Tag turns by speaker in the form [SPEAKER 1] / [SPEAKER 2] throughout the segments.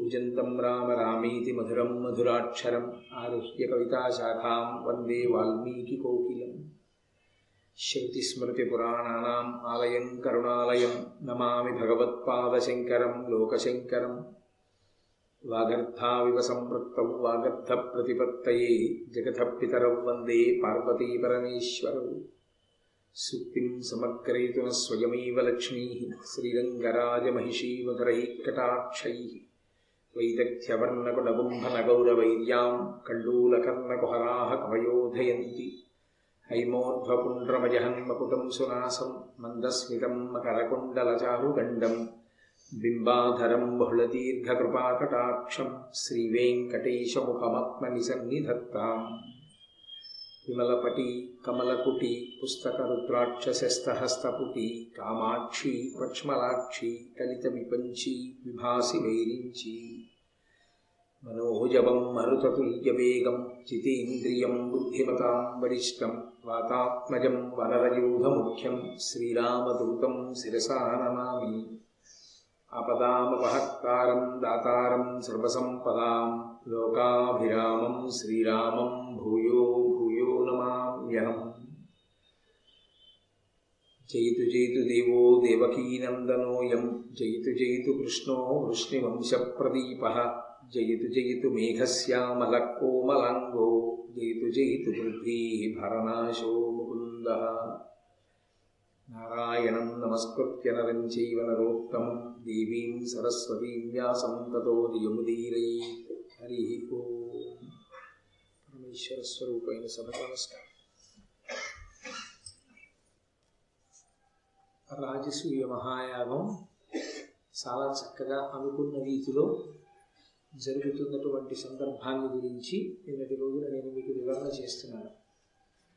[SPEAKER 1] కూజంతం రామ రామీతి మధురం మధురాక్షరం ఆరుహ్య కవితాశాఖాం వందే వాల్మీకి కోకిలం. శృతిస్మృతిపురాణానాం ఆలయం కరుణాలయం నమామి భగవత్పాదశంకరం లోకశంకరం. వాగర్థావివ సంపృక్తౌ వాగర్థప్రతిపత్తయే జగతపితరౌ వందే పార్వతీ పార్వతీపరమేశ్వరౌ సూక్తిం సమగ్రయతున స్వయమేవ లక్ష్మీ శ్రీరంగరాజమహిషీమధురై కటాక్షై. వైదగ్ధ్యవర్ణకుడబుంభనగౌరవైర్యాం కళ్ళూలకర్ణకుహరాः కవయోధయంతి హైమోర్ధ్వపుండ్రమజహన్మకుటం సునాసం మందస్మితం మకరకుండలచారుగండం బింబాధరం బహుళదీర్ఘకృపాకటాక్షం శ్రీవేంకటేశముఖమాత్మని సన్నిధత్తాం విమలపటి కమలకుటి పుస్తక రుద్రాక్షస్తహస్తపుటి కామాక్షి పక్ష్మలాక్షి కలిత విపంచి విభాసి వైరించీ मनोजवं मरुततुल्यवेगं जितेन्द्रियं बुद्धिमतां वरिष्ठं वातात्मजं वनरयूधमुख्यं श्रीरामदूतं शिरसा नमामि। आपदामपहत्तारं दातारं सर्वसम्पदां लोकाभिरामं श्रीरामं भूयो भूयो नमाम्यहम्। जयतु जयतु देवो देवकीनन्दनोऽयं, जयतु जयतु कृष्णो वृष्णिवंशप्रदीपः జయతు జయతు మేఘశ్యామల మేఘశ్యామలకోమలాంగో జయతు జయతు పృథ్వీ భరనాశో ముకుంద. నారాయణం నమస్కృత్య నరం చైవ నరోత్తమం దేవీం సరస్వతీం వ్యాసం తతో జయముదీరై హరి ఓ. పరమేశ్వర స్వరూపైన సభకు నమస్కారం. రాజసూయ మహాయాగం చాలా చక్కగా అనుకున్న రీతిలో జరుగుతున్నటువంటి సందర్భాన్ని గురించి నిన్నటి రోజున నేను మీకు వివరణ చేస్తున్నాను.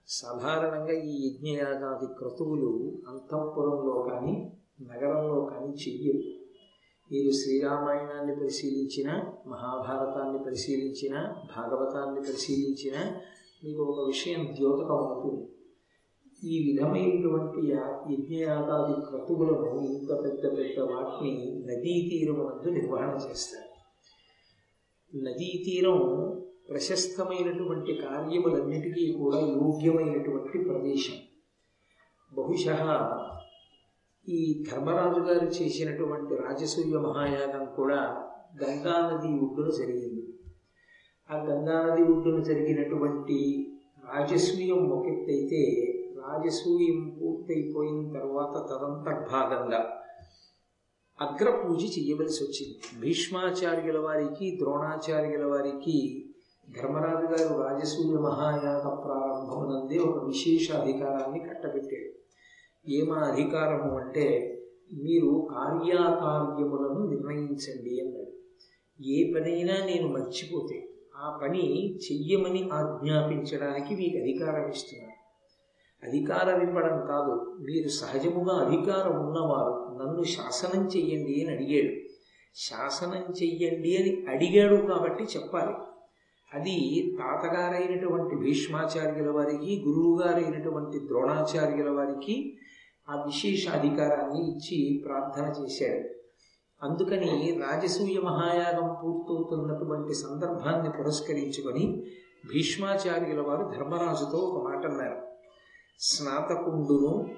[SPEAKER 1] సాధారణంగా ఈ యజ్ఞయాగాది క్రతువులు అంతఃపురంలో కానీ నగరంలో కానీ చెయ్యరు. మీరు శ్రీరామాయణాన్ని పరిశీలించిన మహాభారతాన్ని పరిశీలించిన భాగవతాన్ని పరిశీలించిన మీకు ఒక విషయం ద్యోతకం అవుతుంది. ఈ విధమైనటువంటి యజ్ఞయాగాది క్రతువులను ఇంత పెద్ద పెద్ద వాటిని నదీ తీరమునందు నిర్వహణ చేస్తారు. నదీ తీరం ప్రశస్తమైనటువంటి కార్యములన్నిటికీ కూడా యోగ్యమైనటువంటి ప్రదేశం. బహుశ ఈ ధర్మరాజు గారు చేసినటువంటి రాజసూయ మహాయాగం కూడా గంగానది ఒడ్డున జరిగింది. ఆ గంగానది ఒడ్డున జరిగినటువంటి రాజసూయం ఒకెత్తైతే రాజసూయం పూర్తయిపోయిన తర్వాత తదంతర్భాగంగా అగ్రపూజ చేయవలసి వచ్చింది. భీష్మాచార్యుల వారికి ద్రోణాచార్యుల వారికి ధర్మరాజు గారు రాజసూయ మహాయాగ ప్రారంభమునందే ఒక విశేష అధికారాన్ని కట్టబెట్టాడు ఏమా అధికారము అంటే మీరు కార్యాకార్యములను నిర్ణయించండి అన్నాడు. ఏ పనైనా నేను మర్చిపోతే ఆ పని చెయ్యమని ఆజ్ఞాపించడానికి మీకు అధికారం ఇస్తున్నాను. అధికారం ఇవ్వడం కాదు మీరు సహజముగా అధికారం ఉన్నవారు. నన్ను శాసనం చెయ్యండి అని అడిగాడు. శాసనం చెయ్యండి అని అడిగాడు కాబట్టి చెప్పాలి. అది తాతగారైనటువంటి భీష్మాచార్యుల వారికి గురువుగారైనటువంటి ద్రోణాచార్యుల వారికి ఆ విశేష అధికారాన్ని ఇచ్చి ప్రార్థన చేశాడు. అందుకని రాజసూయ మహాయాగం పూర్తవుతున్నటువంటి సందర్భాన్ని పురస్కరించుకొని భీష్మాచార్యుల వారు ధర్మరాజుతో ఒక మాట అన్నారు స్నాతకుండును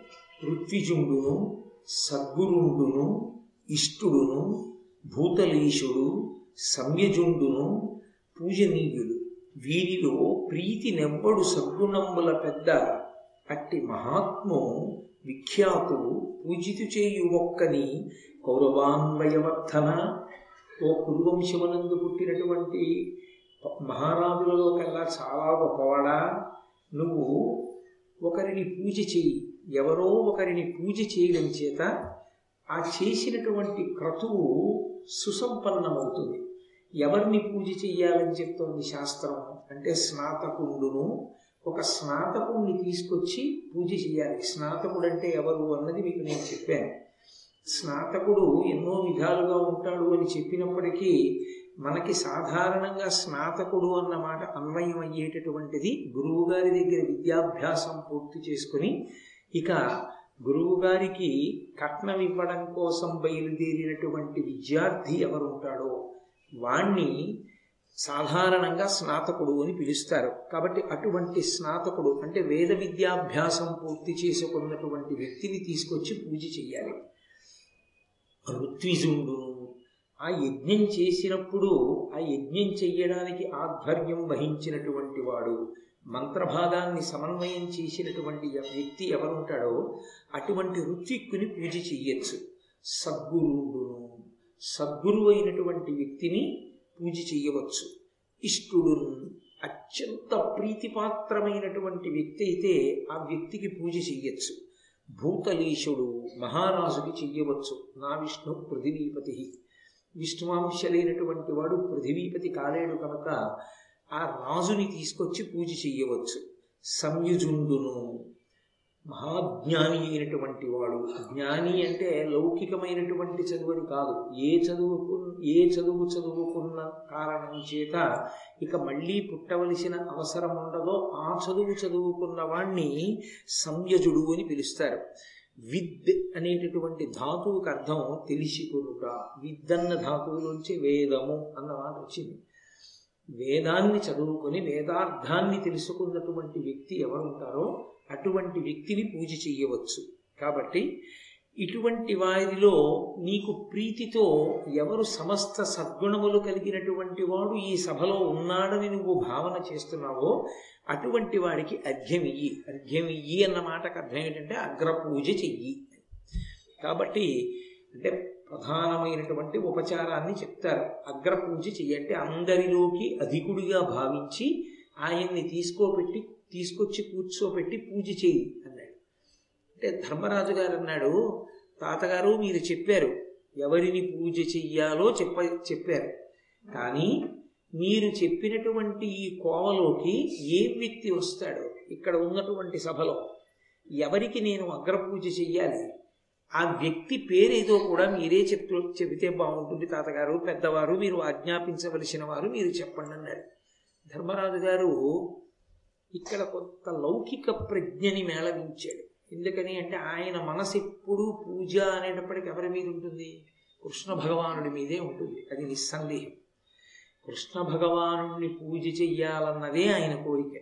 [SPEAKER 1] ఋత్విజుండును సద్గురుండును ఇష్టుడును భూతలీశుడు సమ్యజుండును పూజనీయుడు. వీరిలో ప్రీతి నెవ్వడు సద్గుణంబుల పెద్ద అట్టి మహాత్ము విఖ్యాతుడు పూజితు చేయు ఒక్కని కౌరవాన్వయవర్ధన. ఓ కురువంశమునందు పుట్టినటువంటి మహారాజులలో కల్లా చాలా గొప్పవాడా? నువ్వు ఒకరిని పూజ చెయ్యి. ఎవరో ఒకరిని పూజ చేయడం చేత ఆ చేసినటువంటి క్రతువు సుసంపన్నమవుతుంది. ఎవరిని పూజ చెయ్యాలని చెప్తోంది శాస్త్రం? అంటే స్నాతకుండును ఒక స్నాతకుణ్ణి తీసుకొచ్చి పూజ చేయాలి స్నాతకుడు అంటే ఎవరు అన్నది మీకు నేను చెప్పాను. స్నాతకుడు ఎన్నో విధాలుగా ఉంటాడు అని చెప్పినప్పటికీ మనకి సాధారణంగా స్నాతకుడు అన్న మాట అన్వయం అయ్యేటటువంటిది గురువుగారి దగ్గర విద్యాభ్యాసం పూర్తి చేసుకుని ఇక గురువు గారికి కట్నం ఇవ్వడం కోసం బయలుదేరినటువంటి విద్యార్థి ఎవరు ఉంటాడో వాణ్ణి సాధారణంగా స్నాతకుడు అని పిలుస్తారు. కాబట్టి అటువంటి స్నాతకుడు అంటే వేద విద్యాభ్యాసం పూర్తి చేసుకున్నటువంటి వ్యక్తిని తీసుకొచ్చి పూజ చేయాలి ఋత్విజుండు ఆ యజ్ఞం చేసినప్పుడు ఆ యజ్ఞం చెయ్యడానికి ఆధ్వర్యం వహించినటువంటి వాడు మంత్రభాగాన్ని సమన్వయం చేసినటువంటి వ్యక్తి ఎవరుంటాడో అటువంటి ఋత్విక్కుని పూజ చెయ్యొచ్చు. సద్గురువును సద్గురువు అయినటువంటి వ్యక్తిని పూజ చెయ్యవచ్చు. ఇష్టుడు అత్యంత ప్రీతిపాత్రమైనటువంటి వ్యక్తి అయితే ఆ వ్యక్తికి పూజ చెయ్యొచ్చు. భూతలీశుడు మహారాజుకి చెయ్యవచ్చు. నా విష్ణు పృథివీపతి విష్ణువాంశలైనటువంటి వాడు పృథివీపతి కాలేడు కనుక ఆ రాజుని తీసుకొచ్చి పూజ చెయ్యవచ్చు. సంయుజుండును. మహాజ్ఞాని అయినటువంటి వాడు. జ్ఞాని అంటే లౌకికమైనటువంటి చదువుని కాదు. ఏ చదువుకు ఏ చదువు చదువుకున్న కారణం చేత ఇక మళ్ళీ పుట్టవలసిన అవసరం ఉండదో ఆ చదువు చదువుకున్న వాణ్ణి సంయజుడు అని పిలుస్తారు. విద్ అనేటటువంటి ధాతువుకి అర్థం తెలిసి కొనుక విద్ అన్న ధాతువులోంచి వేదము అన్న మాట వచ్చింది. వేదాన్ని చదువుకొని వేదార్థాన్ని తెలుసుకున్నటువంటి వ్యక్తి ఎవరుంటారో అటువంటి వ్యక్తిని పూజ చెయ్యవచ్చు. కాబట్టి ఇటువంటి వారిలో నీకు ప్రీతితో ఎవరు సమస్త సద్గుణములు కలిగినటువంటి వాడు ఈ సభలో ఉన్నాడని నువ్వు భావన చేస్తున్నావో అటువంటి వాడికి అర్ఘ్యం ఇయ్యి అర్ఘ్యం ఇయ్యి అన్న మాటకు అర్థం ఏంటంటే అగ్రపూజ చెయ్యి. కాబట్టి అంటే ప్రధానమైనటువంటి ఉపచారాన్ని చెప్తారు. అగ్రపూజ చెయ్యంటే అందరిలోకి అధికుడిగా భావించి ఆయన్ని తీసుకోబెట్టి తీసుకొచ్చి కూర్చోబెట్టి పూజ చేయి అన్నాడు. అంటే ధర్మరాజు గారు అన్నాడు తాతగారు మీరు చెప్పారు ఎవరిని పూజ చెయ్యాలో చెప్ప చెప్పారు. కానీ మీరు చెప్పినటువంటి ఈ కోవలోకి ఏ వ్యక్తి వస్తాడో ఇక్కడ ఉన్నటువంటి సభలో ఎవరికి నేను అగ్రపూజ చెయ్యాలి? ఆ వ్యక్తి పేరేదో కూడా మీరే చెప్తూ చెబితే బాగుంటుంది తాతగారు పెద్దవారు మీరు ఆజ్ఞాపించవలసిన వారు మీరు చెప్పండి అన్నాడు ధర్మరాజు గారు ఇక్కడ కొంత లౌకిక ప్రజ్ఞని మేళవించాడు. ఎందుకని అంటే ఆయన మనసు ఎప్పుడూ పూజ అనేటప్పటికి ఎవరి మీద ఉంటుంది? కృష్ణ భగవానుడి మీదే ఉంటుంది. అది నిస్సందేహం. కృష్ణ భగవానుడిని పూజ చెయ్యాలన్నదే ఆయన కోరిక.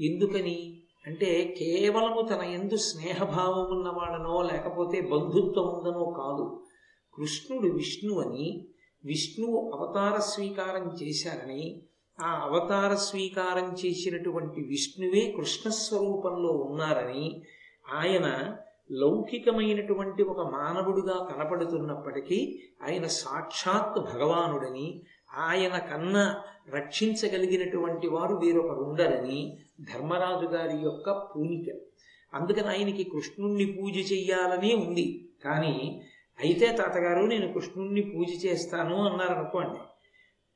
[SPEAKER 1] ఎందుకని? అంటే కేవలము తన ఎందు స్నేహభావం ఉన్నవాడనో లేకపోతే బంధుత్వం ఉందనో కాదు. కృష్ణుడు విష్ణు అని విష్ణువు అవతార స్వీకారం చేశారని ఆ అవతార స్వీకారం చేసినటువంటి విష్ణువే కృష్ణస్వరూపంలో ఉన్నారని ఆయన లౌకికమైనటువంటి ఒక మానవుడిగా కనపడుతున్నప్పటికీ ఆయన సాక్షాత్ భగవానుడని ఆయన కన్నా రక్షించగలిగినటువంటి వారు వేరొకరుండరని ధర్మరాజు గారి యొక్క పూనిక. అందుకని ఆయనకి కృష్ణుణ్ణి పూజ చెయ్యాలనే ఉంది. కానీ అయితే తాతగారు నేను కృష్ణుణ్ణి పూజ చేస్తాను అన్నారనుకోండి.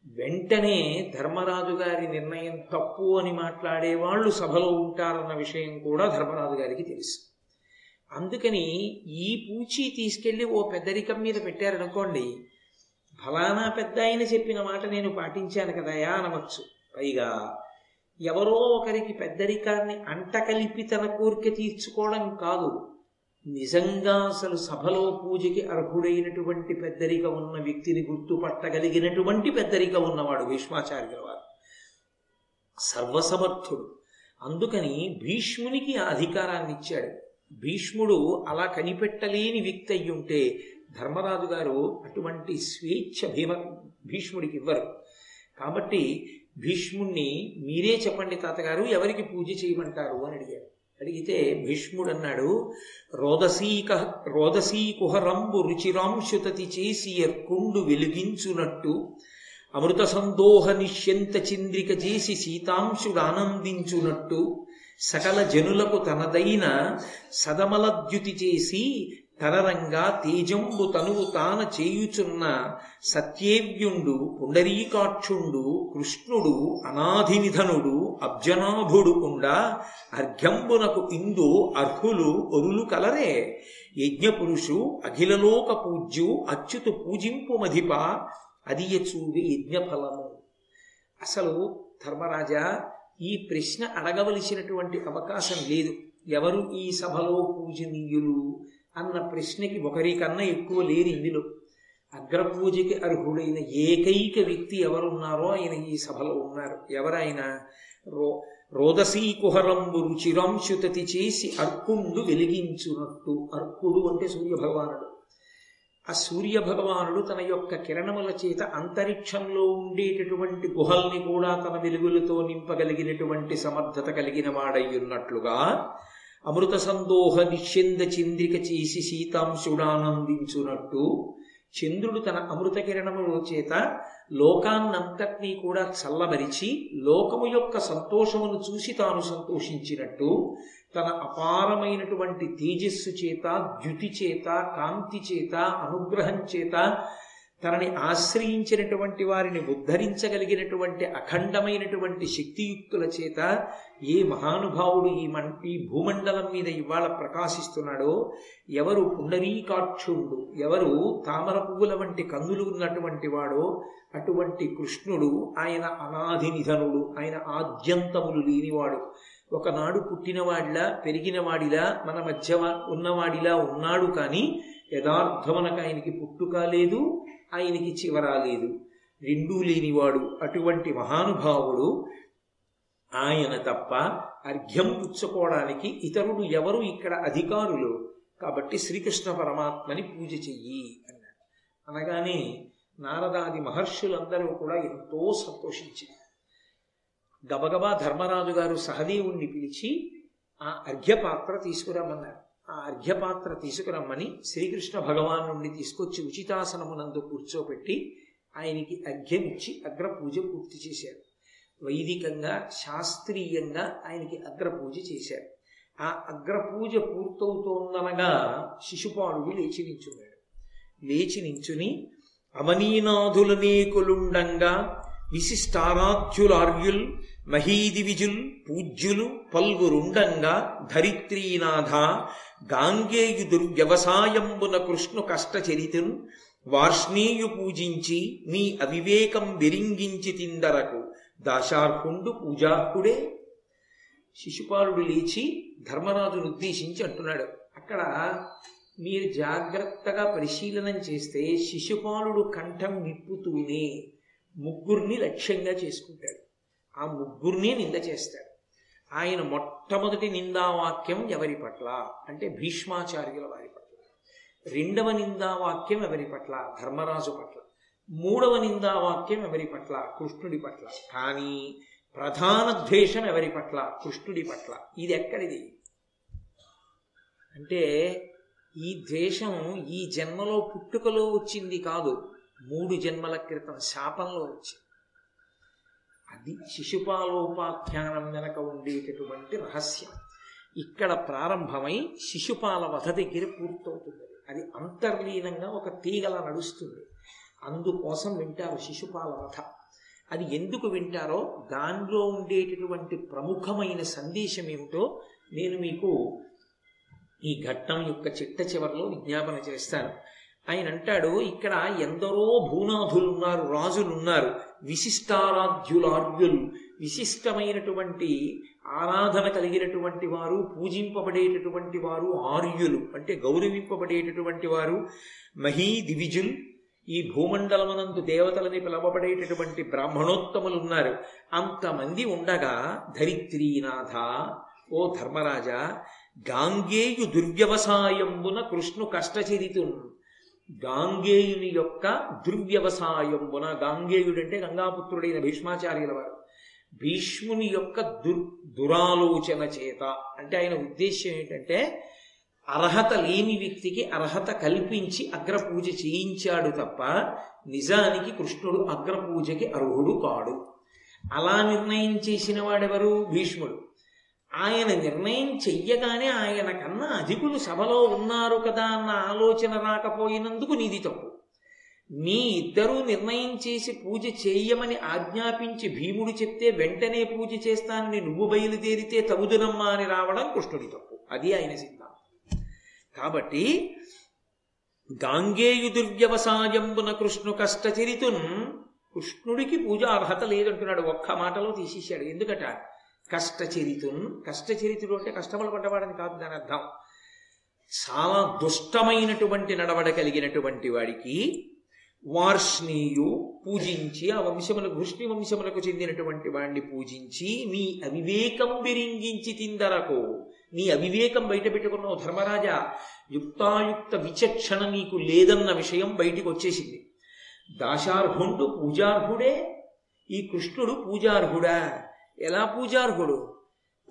[SPEAKER 1] వెంటనే ధర్మరాజు గారి నిర్ణయం తప్పు అని మాట్లాడే వాళ్ళు సభలో ఉంటారన్న విషయం కూడా ధర్మరాజు గారికి తెలుసు. అందుకని ఈ పూచి తీసుకెళ్ళి ఓ పెద్దరికం మీద పెట్టారనుకోండి ఫలానా పెద్ద ఆయన చెప్పిన మాట నేను పాటించాను కదయా అనవచ్చు. పైగా ఎవరో ఒకరికి పెద్దరికాన్ని అంటకలిపి తన కోరిక తీర్చుకోవడం కాదు. నిజంగా అసలు సభలో పూజకి అర్హుడైనటువంటి పెద్దరిక ఉన్న వ్యక్తిని గుర్తుపట్టగలిగినటువంటి పెద్దరిక ఉన్నవాడు భీష్మాచార్యుల వారు. సర్వసమర్థుడు. అందుకని భీష్మునికి ఆ అధికారాన్ని ఇచ్చాడు. భీష్ముడు అలా కనిపెట్టలేని వ్యక్తి అయ్యుంటే ధర్మరాజు గారు అటువంటి స్వేచ్ఛ భీమ భీష్ముడికి ఇవ్వరు. కాబట్టి భీష్ముణ్ణి మీరే చెప్పండి తాతగారు ఎవరికి పూజ చేయమంటారు అని అడిగారు అడిగితే భీష్ముడు అన్నాడు రోదసీక రోదసీకుహరంబు రుచిరాంశుతతి చేసి ఎర్కుండు వెలిగించునట్టు అమృత సందోహ నిశ్యంత చింద్రిక చేసి సీతాంశుడు ఆనందించునట్టు సకల జనులకు తనదైన సదమలద్యుతి చేసి తరరంగా తేజంబు తనువు తాన చేయుచున్న సత్యేవ్యుండు పుండరీకాక్షుండు కృష్ణుడు అనాధినిధనుడు అబ్జనాభుడు ఉండా అర్ఘ్యంబునకు ఇందు అర్హులు ఒరులు కలరే. యజ్ఞపురుషు అఖిలలోక పూజ్యు అచ్యుతు పూజింపు మధిప అదియచూవి యజ్ఞఫలము. అసలు ధర్మరాజా ఈ ప్రశ్న అడగవలసినటువంటి అవకాశం లేదు. ఎవరు ఈ సభలో పూజనీయులు? అన్న ప్రశ్నకి ఒకరికన్నా ఎక్కువ లేరు ఇందులో అగ్రపూజకి అర్హుడైన ఏకైక వ్యక్తి ఎవరున్నారో ఆయన ఈ సభలో ఉన్నారు. ఎవరైనా రో రోదసీ కుహరంబు రుచిరాంశుతతి చేసి అర్కుండు వెలిగించునట్టు. అర్కుడు అంటే సూర్యభగవానుడు. ఆ సూర్య భగవానుడు తన యొక్క కిరణముల చేత అంతరిక్షంలో ఉండేటటువంటి గుహల్ని కూడా తన వెలుగులతో నింపగలిగినటువంటి సమర్థత కలిగిన వాడయ్యున్నట్లుగా అమృత సందోహ నిశ్చింద చంద్రిక చేసి సీతాంశుడానందించునట్టు చంద్రుడు తన అమృత కిరణముల చేత లోకాన్నంతటినీ కూడా చల్లబరిచి లోకము యొక్క సంతోషమును చూసి తాను సంతోషించినట్టు తన అపారమైనటువంటి తేజస్సు చేత ద్యుతి చేత కాంతి చేత అనుగ్రహం చేత తనని ఆశ్రయించినటువంటి వారిని ఉద్ధరించగలిగినటువంటి అఖండమైనటువంటి శక్తియుక్తుల చేత ఏ మహానుభావుడు ఈ మన్ ఈ భూమండలం మీద ఇవాళ ప్రకాశిస్తున్నాడో ఎవరు పుండరీకాక్షుడు ఎవరు తామర పువ్వుల వంటి కందులు ఉన్నటువంటి వాడో అటువంటి కృష్ణుడు ఆయన అనాది నిధనుడు ఆయన ఆద్యంతములు లేనివాడు. ఒకనాడు పుట్టినవాడిలా పెరిగినవాడిలా మన మధ్య ఉన్నవాడిలా ఉన్నాడు కానీ యథార్థమనకు ఆయనకి పుట్టుక లేదు ఆయనకి చివర లేదు. రెండూ లేనివాడు అటువంటి మహానుభావుడు ఆయన తప్ప అర్ఘ్యం పుచ్చుకోవడానికి ఇతరుడు ఎవరు ఇక్కడ అధికారులు? కాబట్టి శ్రీకృష్ణ పరమాత్మని పూజ చెయ్యి అన్నాడు. అనగానే నారదాది మహర్షులందరూ కూడా ఎంతో సంతోషించారు. గబగబా ధర్మరాజు గారు సహదేవుణ్ణి పిలిచి ఆ అర్ఘ్యపాత్ర తీసుకురామన్నారు ఆ అర్ఘ్యపాత్ర తీసుకురమ్మని శ్రీకృష్ణ భగవాన్ నుండి తీసుకొచ్చి ఉచితాసనమునందు కూర్చోపెట్టి ఆయనకి అర్ఘ్యమిచ్చి అగ్రపూజ పూర్తి చేశారు. వైదికంగా శాస్త్రీయంగా ఆయనకి అగ్రపూజ చేశారు. ఆ అగ్రపూజ పూర్తవుతోందనగా శిశుపాలుడు లేచి నించున్నాడు. లేచి నించుని అవనీనాథులనేకులుండంగా విశిష్టారాధ్యులార్యుల్ మహీదివిజుల్ పూజ్యులు పల్గురుండంగా ధరిత్రీనాథ గాంగేయు దుర్వ్యవసాయంబున కృష్ణు కష్టచరితను వార్ష్ణేయు పూజించి నీ అవివేకం విరింగించి తిందరకు దాశార్హుండు పూజార్హుడే శిశుపాలుడు లేచి ధర్మరాజును ఉద్దేశించి అంటున్నాడు అక్కడ మీరు జాగ్రత్తగా పరిశీలనం చేస్తే శిశుపాలుడు కంఠం నిప్పుతూనే ముగ్గురిని లక్ష్యంగా చేసుకుంటాడు. ఆ ముగ్గురిని నింద చేస్తాడు. ఆయన మొట్టమొదటి నిందావాక్యం ఎవరి పట్ల? అంటే భీష్మాచార్యుల వారి పట్ల. రెండవ నిందావాక్యం ఎవరి పట్ల? ధర్మరాజు పట్ల. మూడవ నిందావాక్యం ఎవరి పట్ల? కృష్ణుడి పట్ల. కానీ ప్రధాన ద్వేషం ఎవరి పట్ల? కృష్ణుడి పట్ల. ఇది ఎక్కడిది? అంటే ఈ ద్వేషం ఈ జన్మలో పుట్టుకలో వచ్చింది కాదు. మూడు జన్మల క్రితం శాపంలో వచ్చింది. అది శిశుపాలోపాఖ్యానం వెనక ఉండేటటువంటి రహస్యం. ఇక్కడ ప్రారంభమై శిశుపాల వధ దగ్గర పూర్తవుతుంది. అది అంతర్లీనంగా ఒక తీగల నడుస్తుంది. అందుకోసం వింటారు శిశుపాల వధ. అది ఎందుకు వింటారో దానిలో ఉండేటటువంటి ప్రముఖమైన సందేశం ఏమిటో నేను మీకు ఈ ఘట్టం యొక్క చిట్ట చివరిలో విజ్ఞాపన చేస్తాను. ఆయన అంటాడు ఇక్కడ ఎందరో భూనాథులు ఉన్నారు రాజులు ఉన్నారు విశిష్టారాధ్యులార్యులు. విశిష్టమైనటువంటి ఆరాధన కలిగినటువంటి వారు పూజింపబడేటటువంటి వారు ఆర్యులు. అంటే గౌరవింపబడేటటువంటి వారు మహీ దివిజుల్ ఈ భూమండలమనందు దేవతలని పిలవబడేటటువంటి బ్రాహ్మణోత్తములు ఉన్నారు అంతమంది ఉండగా ధరిత్రీనాథ ఓ ధర్మరాజా గాంగేయు దుర్వ్యవసాయంబున కృష్ణు కష్టచరితున్ గాంగేయుని యొక్క దుర్వ్యవసాయంబున గాంగేయుడంటే గంగాపుత్రుడైన భీష్మాచార్యుల వారు భీష్ముని యొక్క దుర్ దురాలోచన చేత అంటే ఆయన ఉద్దేశ్యం ఏంటంటే అర్హత లేని వ్యక్తికి అర్హత కల్పించి అగ్రపూజ చేయించాడు తప్ప నిజానికి కృష్ణుడు అగ్రపూజకి అర్హుడు కాడు. అలా నిర్ణయం చేసిన వాడెవరు? భీష్ముడు. ఆయన నిర్ణయం చెయ్యగానే ఆయన కన్నా అధికులు సభలో ఉన్నారు కదా అన్న ఆలోచన రాకపోయినందుకు నీది తప్పు. మీ ఇద్దరూ నిర్ణయం చేసి పూజ చేయమని ఆజ్ఞాపించి భీముడు చెప్తే వెంటనే పూజ చేస్తానని నువ్వు బయలుదేరితే తగుదునమ్మా అని రావడం కృష్ణుడి తప్పు. అది ఆయన సిద్ధాంతం. కాబట్టి గాంగేయు దుర్వ్యవసాయంబున కృష్ణు కష్టచరితున్ కృష్ణుడికి పూజ అర్హత లేదంటున్నాడు. ఒక్క మాటలో తీసేశాడు. ఎందుకట? కష్టచరితున్ కష్టచరితుడు అంటే కష్టములు పడ్డవాడని కాదు దాని అర్థం. చాలా దుష్టమైనటువంటి నడవడ కలిగినటువంటి వాడికి వార్ష్ణీయు పూజించి ఆ వంశములకు వృష్ణి వంశములకు చెందినటువంటి వాడిని పూజించి నీ అవివేకం విరింగించి తిందరకు నీ అవివేకం బయట పెట్టుకున్నావు ధర్మరాజా యుక్తాయుక్త విచక్షణ నీకు లేదన్న విషయం బయటికి వచ్చేసింది దాశార్హుండు పూజార్హుడే ఈ కృష్ణుడు పూజార్హుడా. ఎలా పూజార్హుడు?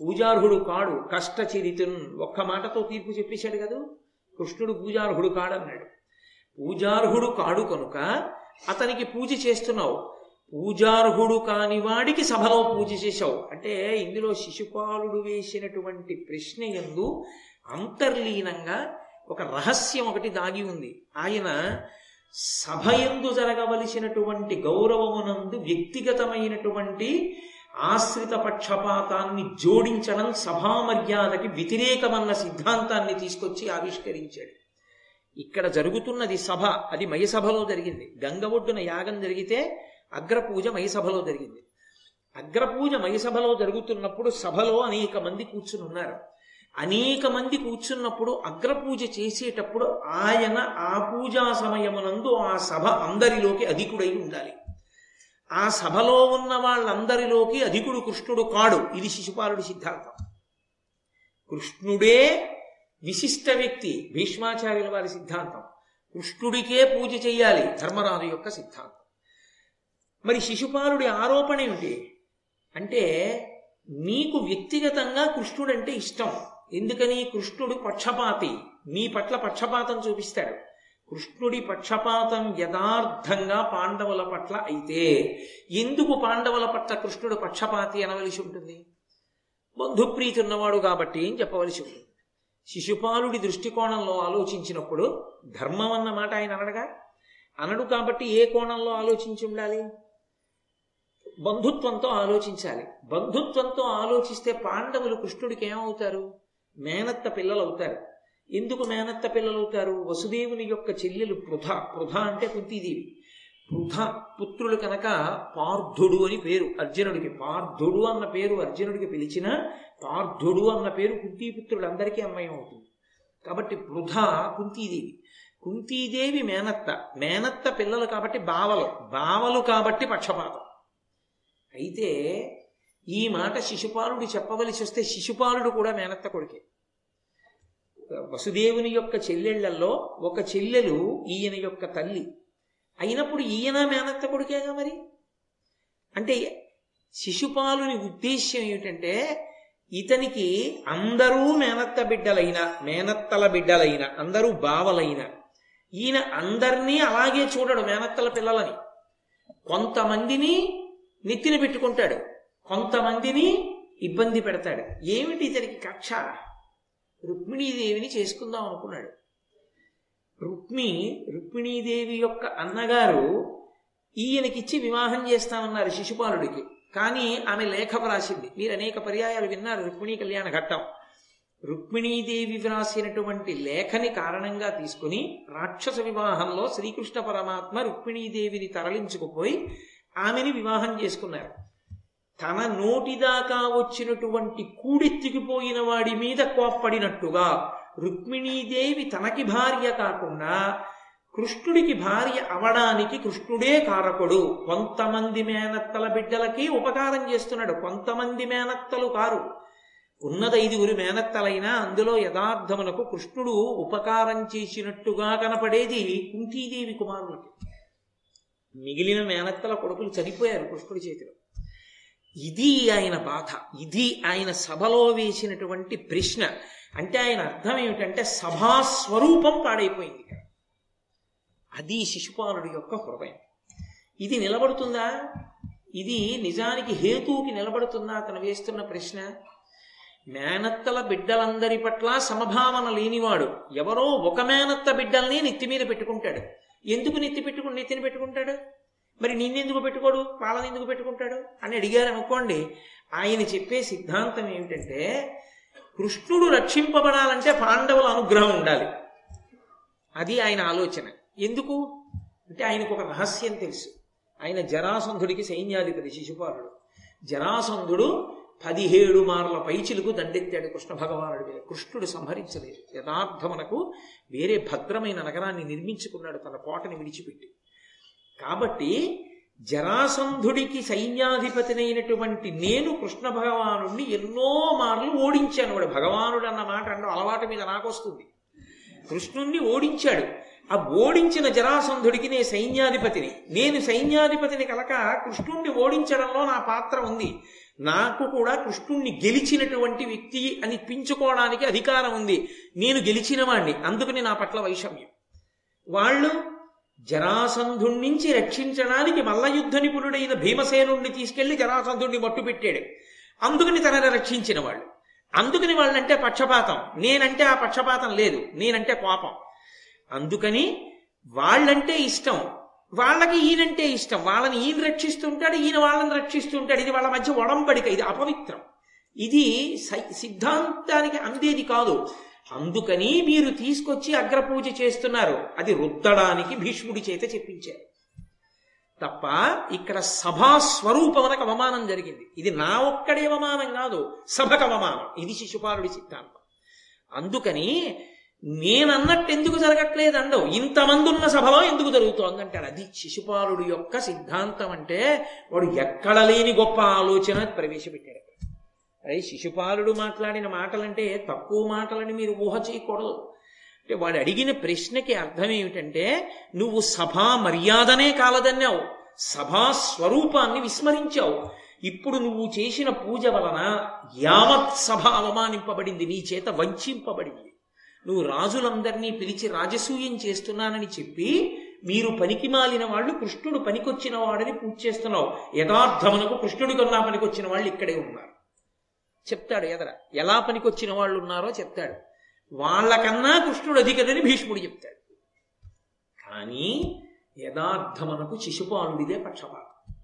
[SPEAKER 1] పూజార్హుడు కాడు కష్టచరితను ఒక్క మాటతో తీర్పు చెప్పేశాడు కదా? కృష్ణుడు పూజార్హుడు కాడన్నాడు. పూజార్హుడు కాడు కనుక అతనికి పూజ చేస్తున్నావు. పూజార్హుడు కాని వాడికి సభలో పూజ చేశావు. అంటే ఇందులో శిశుపాలుడు వేసినటువంటి ప్రశ్న ఎందు అంతర్లీనంగా ఒక రహస్యం ఒకటి దాగి ఉంది. ఆయన సభ ఎందు జరగవలసినటువంటి గౌరవమునందు వ్యక్తిగతమైనటువంటి ఆశ్రిత పక్షపాతాన్ని జోడించడం సభామర్యాదకి వ్యతిరేకమన్న సిద్ధాంతాన్ని తీసుకొచ్చి ఆవిష్కరించాడు. ఇక్కడ జరుగుతున్నది సభ అది మయసభలో జరిగింది. గంగ ఒడ్డున యాగం జరిగితే అగ్రపూజ మయసభలో జరిగింది. అగ్రపూజ మయసభలో జరుగుతున్నప్పుడు సభలో అనేక మంది కూర్చుని ఉన్నారు. అనేక మంది కూర్చున్నప్పుడు అగ్రపూజ చేసేటప్పుడు ఆయన ఆ పూజా సమయమునందు ఆ సభ అందరిలోకి అధికుడై ఉండాలి. ఆ సభలో ఉన్న వాళ్ళందరిలోకి అధికుడు కృష్ణుడు కాడు. ఇది శిశుపాలుడి సిద్ధాంతం. కృష్ణుడే విశిష్ట వ్యక్తి భీష్మాచార్యుల వారి సిద్ధాంతం. కృష్ణుడికే పూజ చెయ్యాలి ధర్మరాజు యొక్క సిద్ధాంతం. మరి శిశుపాలుడి ఆరోపణ ఏమిటి? అంటే నీకు వ్యక్తిగతంగా కృష్ణుడంటే ఇష్టం. ఎందుకని? కృష్ణుడు పక్షపాతి. మీ పట్ల పక్షపాతం చూపిస్తాడు. కృష్ణుడి పక్షపాతం యథార్థంగా పాండవుల పట్ల అయితే ఎందుకు పాండవుల పట్ల కృష్ణుడు పక్షపాతి అనవలసి ఉంటుంది? బంధుప్రీతి ఉన్నవాడు కాబట్టి అని చెప్పవలసి ఉంటుంది? శిశుపాలుడి దృష్టికోణంలో ఆలోచించినప్పుడు ధర్మం అన్న మాట ఆయన అనడగా? అనడు కాబట్టి ఏ కోణంలో ఆలోచించి ఉండాలి? బంధుత్వంతో ఆలోచించాలి. బంధుత్వంతో ఆలోచిస్తే పాండవులు కృష్ణుడికి ఏమవుతారు? మేనత్త పిల్లలు అవుతారు ఎందుకు మేనత్త పిల్లలవుతారు వసుదేవుని యొక్క చెల్లెలు పృథ. పృథ అంటే కుంతీదేవి. పృథ పుత్రులు కనుక పార్థుడు అని పేరు అర్జునుడికి. పార్థుడు అన్న పేరు అర్జునుడికి పిలిచిన పార్థుడు అన్న పేరు కుంతీపుత్రుడు అందరికీ అవుతుంది. కాబట్టి పృథ కుంతీదేవి. కుంతీదేవి మేనత్త. మేనత్త పిల్లలు కాబట్టి బావలు. బావలు కాబట్టి పక్షపాతం. అయితే ఈ మాట శిశుపాలుడు చెప్పవలసి వస్తే శిశుపాలుడు కూడా మేనత్త కొడుకే. వసుదేవుని యొక్క చెల్లెళ్ళలో ఒక చెల్లెలు ఈయన యొక్క తల్లి. అయినప్పుడు ఈయన మేనత్త కొడుకేగా మరి? అంటే శిశుపాలుని ఉద్దేశ్యం ఏమిటంటే ఇతనికి అందరూ మేనత్త బిడ్డలైన మేనత్తల బిడ్డలైన అందరూ బావలైన ఈయన అందరినీ అలాగే చూడడు మేనత్తల పిల్లలని. కొంతమందిని నెత్తిన పెట్టుకుంటాడు కొంతమందిని ఇబ్బంది పెడతాడు. ఏమిటి ఇతనికి కక్ష? రుక్మిణీదేవిని చేసుకుందాం అనుకున్నాడు. రుక్మి రుక్మిణీదేవి యొక్క అన్నగారు ఈయనకిచ్చి వివాహం చేస్తామన్నారు శిశుపాలుడికి. కానీ ఆమె లేఖ వ్రాసింది. మీరు అనేక పర్యాయాలు విన్నారు రుక్మిణీ కళ్యాణ ఘట్టం. రుక్మిణీదేవి వ్రాసినటువంటి లేఖని కారణంగా తీసుకుని రాక్షస వివాహంలో శ్రీకృష్ణ పరమాత్మ రుక్మిణీదేవిని తరలించుకుపోయి ఆమెని వివాహం చేసుకున్నారు. తన నోటిదాకా వచ్చినటువంటి కూడెత్తికిపోయిన వాడి మీద కోప్పడినట్టుగా రుక్మిణీదేవి తనకి భార్య కాకుండా కృష్ణుడికి భార్య అవడానికి కృష్ణుడే కారకుడు. కొంతమంది మేనత్తల బిడ్డలకి ఉపకారం చేస్తున్నాడు. కొంతమంది మేనత్తలు కారు. ఉన్నదైదుగురు మేనత్తలైనా అందులో యథార్థమునకు కృష్ణుడు ఉపకారం చేసినట్టుగా కనపడేది కుంతీదేవి కుమారులకి. మిగిలిన మేనత్తల కొడుకులు చనిపోయారు కృష్ణుడి చేతిలో. ఇది ఆయన బాధ ఇది ఆయన సభలో వేసినటువంటి ప్రశ్న. అంటే ఆయన అర్థం ఏమిటంటే సభాస్వరూపం పాడైపోయింది. అది శిశుపాలుడి యొక్క హృదయం. ఇది నిలబడుతుందా? ఇది నిజానికి హేతువుకి నిలబడుతుందా? అతను వేస్తున్న ప్రశ్న. మేనత్తల బిడ్డలందరి పట్ల సమభావన లేనివాడు ఎవరో ఒక మేనత్త బిడ్డల్ని నెత్తి మీద పెట్టుకుంటాడు. ఎందుకు నెత్తి పెట్టుకుని నెత్తిని పెట్టుకుంటాడు? మరి నిన్నెందుకు పెట్టుకోడు? వాళ్ళని ఎందుకు పెట్టుకుంటాడు? అని అడిగారు అనుకోండి. ఆయన చెప్పే సిద్ధాంతం ఏమిటంటే కృష్ణుడు రక్షింపబడాలంటే పాండవుల అనుగ్రహం ఉండాలి. అది ఆయన ఆలోచన. ఎందుకు? అంటే ఆయనకు ఒక రహస్యం తెలుసు. ఆయన జరాసంధుడికి సైన్యాధిపతి శిశుపాలుడు. జరాసంధుడు పదిహేడు మార్ల పైచిలకు దండెత్తాడు కృష్ణ భగవానుడి మీద. కృష్ణుడు సంహరించలేదు. యథార్థమునకు వేరే భద్రమైన నగరాన్ని నిర్మించుకున్నాడు తన కోటని విడిచిపెట్టి. కాబట్టి జరాసంధుడికి సైన్యాధిపతినైనటువంటి నేను కృష్ణ భగవానుడిని ఎన్నో మార్లు ఓడించాను. వాడు భగవానుడు అన్న మాట అన్న అలవాటు మీద నాకొస్తుంది. కృష్ణుణ్ణి ఓడించాడు. ఆ ఓడించిన జరాసంధుడికి నేను సైన్యాధిపతిని. నేను సైన్యాధిపతిని కలక కృష్ణుణ్ణి ఓడించడంలో నా పాత్ర ఉంది. నాకు కూడా కృష్ణుణ్ణి గెలిచినటువంటి వ్యక్తి అని పించుకోవడానికి అధికారం ఉంది. నేను గెలిచిన వాణ్ణి అందుకని నా పట్ల వైషమ్యం. వాళ్ళు జరాసంధుడి నుంచి రక్షించడానికి మల్లయుద్ధ నిపుణుడైన భీమసేనుణ్ణి తీసుకెళ్ళి జరాసంధుణ్ణి మట్టు పెట్టాడు. అందుకని తనని రక్షించిన వాళ్ళు. అందుకని వాళ్ళంటే పక్షపాతం. నేనంటే ఆ పక్షపాతం లేదు. నేనంటే కోపం. అందుకని వాళ్ళంటే ఇష్టం. వాళ్ళకి ఈయనంటే ఇష్టం. వాళ్ళని ఈయన రక్షిస్తుంటాడు ఈయన వాళ్ళని రక్షిస్తుంటాడు. ఇది వాళ్ళ మధ్య ఒడంబడిక. ఇది అపవిత్రం. ఇది సై- సిద్ధాంతానికి అందేది కాదు. అందుకని మీరు తీసుకొచ్చి అగ్రపూజ చేస్తున్నారు. అది రుద్దడానికి భీష్ముడి చేత చెప్పించారు. తప్ప ఇక్కడ సభా స్వరూపమునకు అవమానం జరిగింది. ఇది నా ఒక్కడే అవమానం కాదు సభకు అవమానం. ఇది శిశుపాలుడి సిద్ధాంతం. అందుకని నేనన్నట్టు ఎందుకు జరగట్లేదు అండవు ఇంతమంది ఉన్న సభలో ఎందుకు జరుగుతోంది అంటాడు. అది శిశుపాలుడి యొక్క సిద్ధాంతం అంటే వాడు ఎక్కడ లేని గొప్ప ఆలోచన ప్రవేశపెట్టాడు. అరే శిశుపాలుడు మాట్లాడిన మాటలంటే తక్కువ మాటలని మీరు ఊహ చేయకూడదు. అంటే వాడు అడిగిన ప్రశ్నకి అర్థం ఏమిటంటే నువ్వు సభా మర్యాదనే కాలదన్నావు. సభా స్వరూపాన్ని విస్మరించావు. ఇప్పుడు నువ్వు చేసిన పూజ వలన యావత్ సభ అవమానింపబడింది నీ చేత వంచింపబడింది. నువ్వు రాజులందరినీ పిలిచి రాజసూయం చేస్తున్నానని చెప్పి మీరు పనికి మాలిన వాళ్ళు కృష్ణుడు పనికొచ్చిన వాడని పూజ చేస్తున్నావు. యథార్థమునకు కృష్ణుడి కన్నా పనికొచ్చిన వాళ్ళు ఇక్కడే ఉన్నారు. చెప్తాడు ఎదర. ఎలా పనికొచ్చిన వాళ్ళు ఉన్నారో చెప్తాడు. వాళ్ళకన్నా కృష్ణుడు అధికదని భీష్ముడు చెప్తాడు. కానీ యథార్థమనకు శిశుపాలుడిదే పక్షపాతం.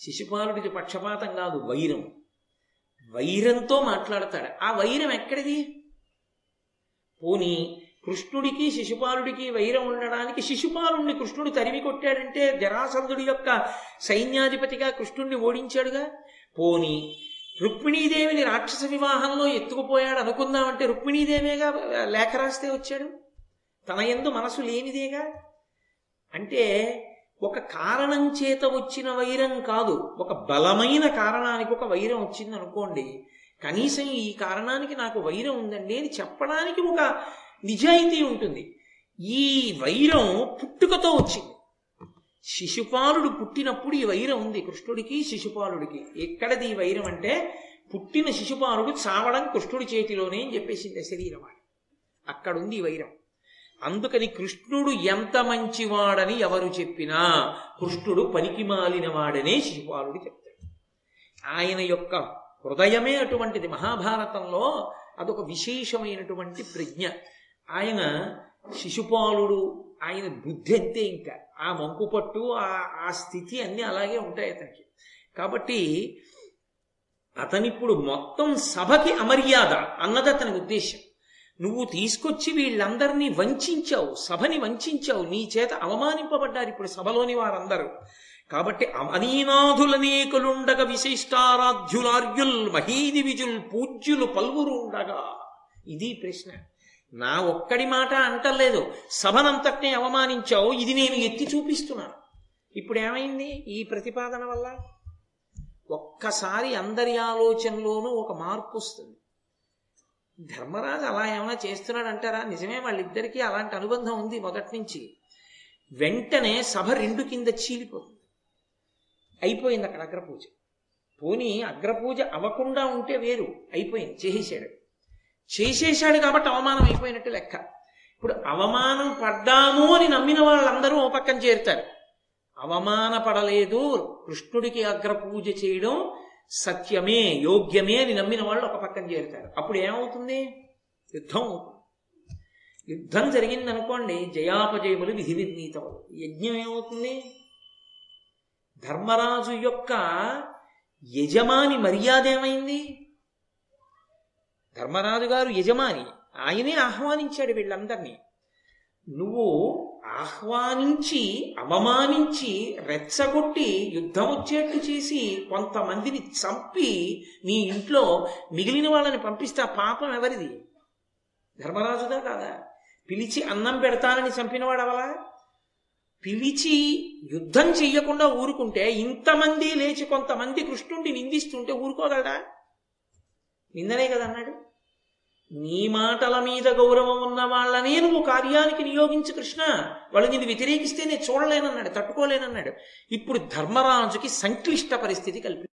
[SPEAKER 1] శిశుపాలుడిది పక్షపాతం కాదు వైరం. వైరంతో మాట్లాడతాడు. ఆ వైరం ఎక్కడిది? పోనీ కృష్ణుడికి శిశుపాలుడికి వైరం ఉండడానికి శిశుపాలుణ్ణి కృష్ణుడు తరిమి కొట్టాడంటే జరాసంధుడి యొక్క సైన్యాధిపతిగా కృష్ణుణ్ణి ఓడించాడుగా? పోని రుక్మిణీదేవిని రాక్షస వివాహంలో ఎత్తుకుపోయాడు అనుకుందామంటే రుక్మిణీదేవేగా లేఖ రాస్తే వచ్చాడు? తన ఎందు మనసు లేనిదేగా? అంటే ఒక కారణం చేత వచ్చిన వైరం కాదు. ఒక బలమైన కారణానికి ఒక వైరం వచ్చింది అనుకోండి. కనీసం ఈ కారణానికి నాకు వైరం ఉందండి అని చెప్పడానికి ఒక నిజాయితీ ఉంటుంది. ఈ వైరం పుట్టుకతో వచ్చింది. శిశుపాలుడు పుట్టినప్పుడు ఈ వైరం ఉంది కృష్ణుడికి శిశుపాలుడికి. ఎక్కడది ఈ వైరం అంటే పుట్టిన శిశుపాలుడు చావడం కృష్ణుడి చేతిలోనే అని చెప్పేసింది శరీరం అక్కడుంది ఈ వైరం. అందుకని కృష్ణుడు ఎంత మంచివాడని ఎవరు చెప్పినా కృష్ణుడు పనికి మాలిన వాడనే శిశుపాలుడు చెప్తాడు. ఆయన యొక్క హృదయమే అటువంటిది. మహాభారతంలో అదొక విశేషమైనటువంటి ప్రజ్ఞ. ఆయన శిశుపాలుడు ఆయన బుద్ధి అంతే ఇంకా. ఆ మంకు పట్టు ఆ ఆ స్థితి అన్నీ అలాగే ఉంటాయి అతనికి. కాబట్టి అతనిప్పుడు మొత్తం సభకి అమర్యాద అన్నది అతని ఉద్దేశం నువ్వు తీసుకొచ్చి వీళ్ళందరినీ వంచావు సభని వంచావు నీ చేత అవమానింపబడ్డారు ఇప్పుడు సభలోని వారందరూ. కాబట్టి అమనీనాథులనేకులుండగ విశిష్టారాధ్యులార్యుల్ మహీది విజుల్ పూజ్యులు పల్వురు ఉండగా ఇది ప్రశ్న. నా ఒక్కడి మాట అంటలేదు. సభనంతటినే అవమానించావు. ఇది నేను ఎత్తి చూపిస్తున్నాను. ఇప్పుడు ఏమైంది? ఈ ప్రతిపాదన వల్ల ఒక్కసారి అందరి ఆలోచనలోనూ ఒక మార్పు వస్తుంది. ధర్మరాజు అలా ఏమైనా చేస్తున్నాడు అంటారా నిజమే వాళ్ళిద్దరికీ అలాంటి అనుబంధం ఉంది మొదటి నుంచి. వెంటనే సభ రెండు కింద చీలిపోతుంది. అయిపోయింది అక్కడ అగ్రపూజ. పోనీ అగ్రపూజ అవ్వకుండా ఉంటే వేరు. అయిపోయింది. చేసేసాడు. చేసేశాడు కాబట్టి అవమానం అయిపోయినట్టు లెక్క. ఇప్పుడు అవమానం పడ్డాము అని నమ్మిన వాళ్ళందరూ ఓ పక్కన చేరుతారు. అవమాన పడలేదు కృష్ణుడికి అగ్రపూజ చేయడం సత్యమే యోగ్యమే అని నమ్మిన వాళ్ళు ఒక పక్కన చేరుతారు. అప్పుడు ఏమవుతుంది? యుద్ధం అవుతుంది. యుద్ధం జరిగింది అనుకోండి జయాపజయములు విధి నిర్ణీతములు యజ్ఞం ఏమవుతుంది? ధర్మరాజు యొక్క యజమాని మర్యాద ఏమైంది? ధర్మరాజు గారు యజమాని. ఆయనే ఆహ్వానించాడు వీళ్ళందరినీ. నువ్వు ఆహ్వానించి అవమానించి రెచ్చగొట్టి యుద్ధం వచ్చేట్టు చేసి కొంతమందిని చంపి నీ ఇంట్లో మిగిలిన వాళ్ళని పంపిస్తే పాపం ఎవరిది? ధర్మరాజుదా కాదా? పిలిచి అన్నం పెడతానని చంపినవాడు అవలా పిలిచి యుద్ధం చెయ్యకుండా ఊరుకుంటే ఇంతమంది లేచి కొంతమంది కృష్ణుడిని నిందిస్తుంటే ఊరుకోగలడా? నిందనే కదా అన్నాడు నీ మాటల మీద గౌరవం ఉన్న వాళ్ళనే నువ్వు కార్యానికి నియోగించు కృష్ణ. వాళ్ళు నిన్ను వ్యతిరేకిస్తే నేను చూడలేనన్నాడు తట్టుకోలేనన్నాడు. ఇప్పుడు ధర్మరాజుకి సంక్లిష్ట పరిస్థితి కల్పి